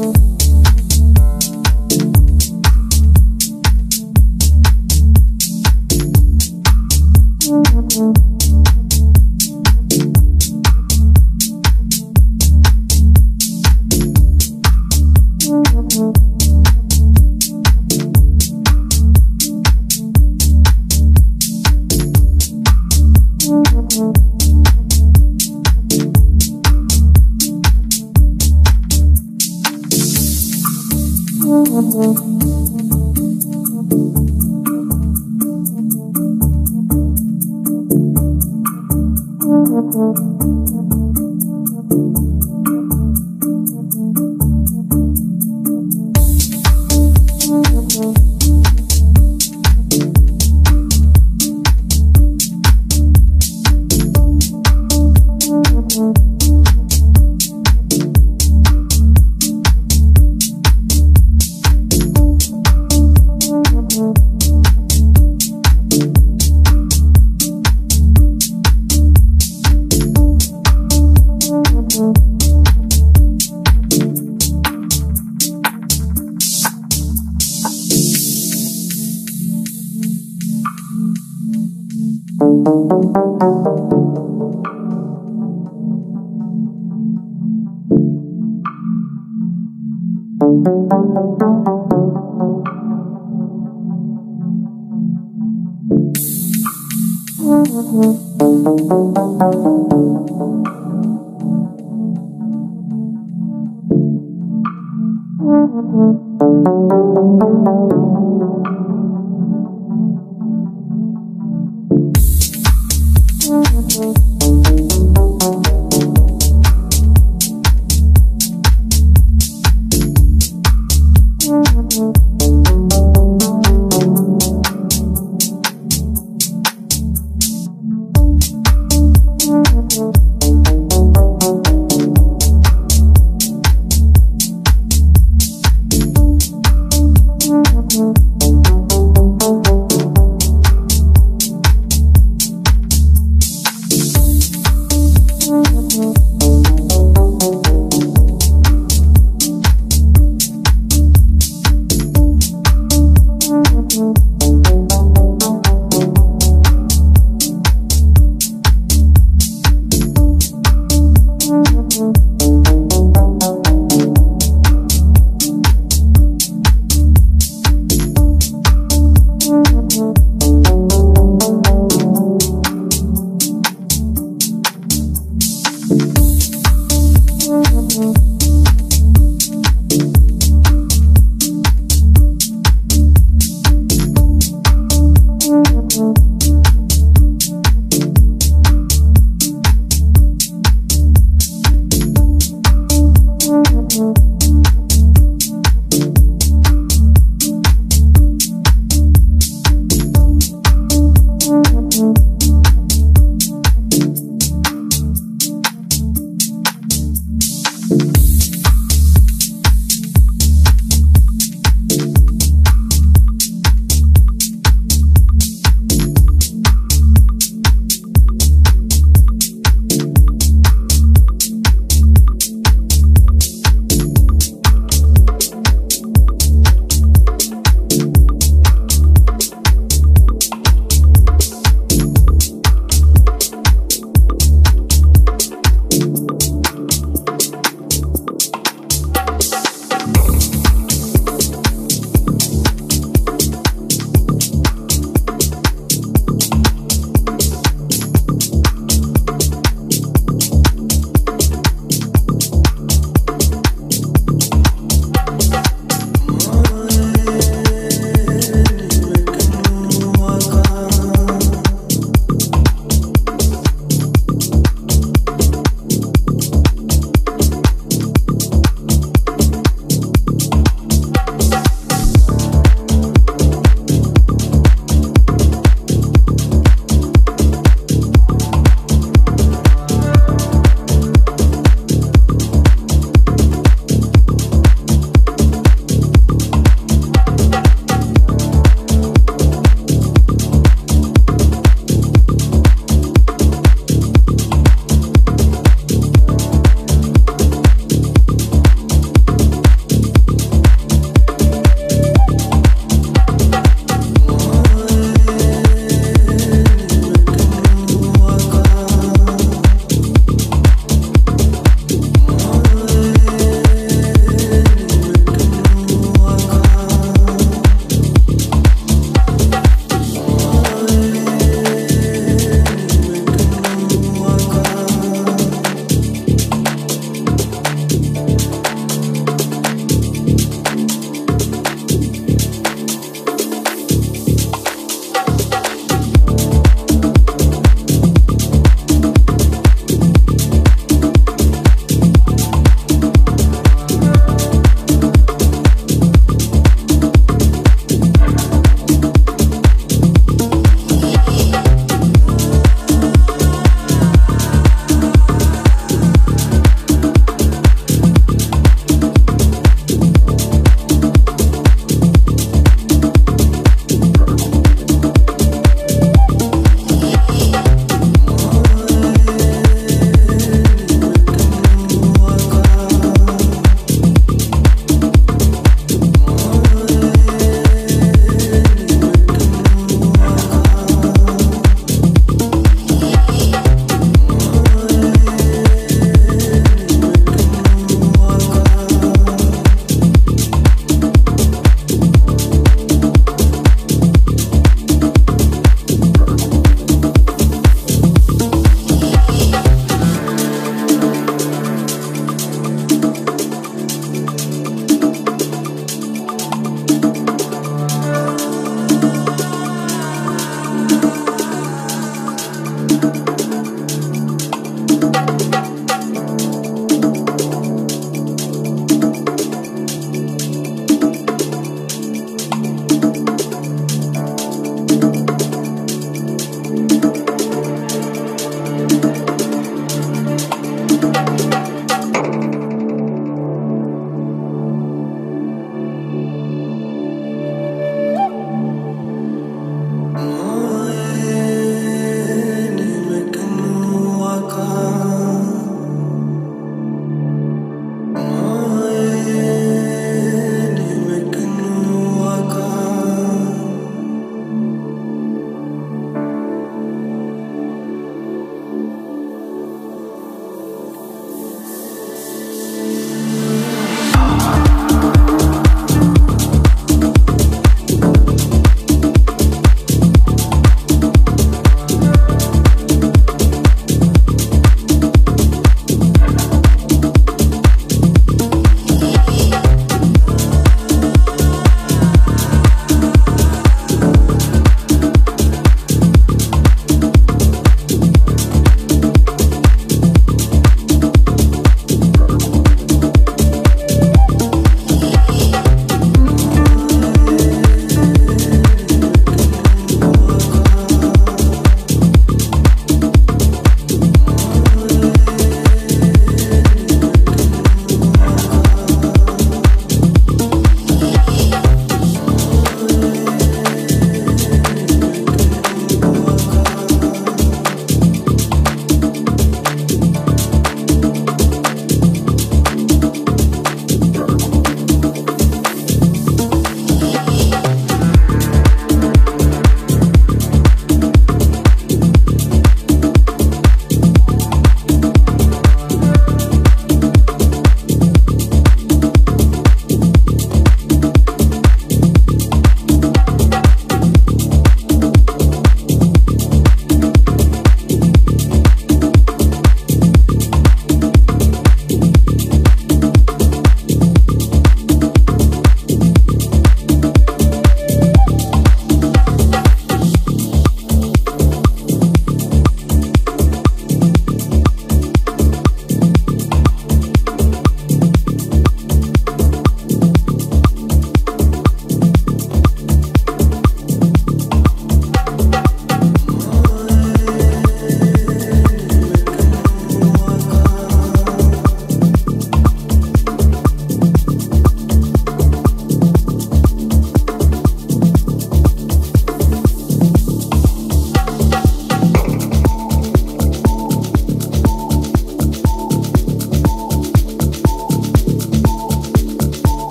you.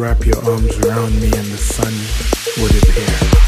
Wrap your arms around me and the sun would appear.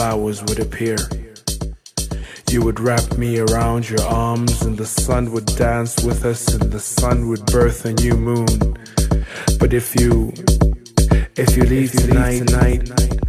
Flowers would appear. You would wrap me around your arms, and the sun would dance with us, and the sun would birth a new moon. But if you, if you leave, if you tonight, leave tonight,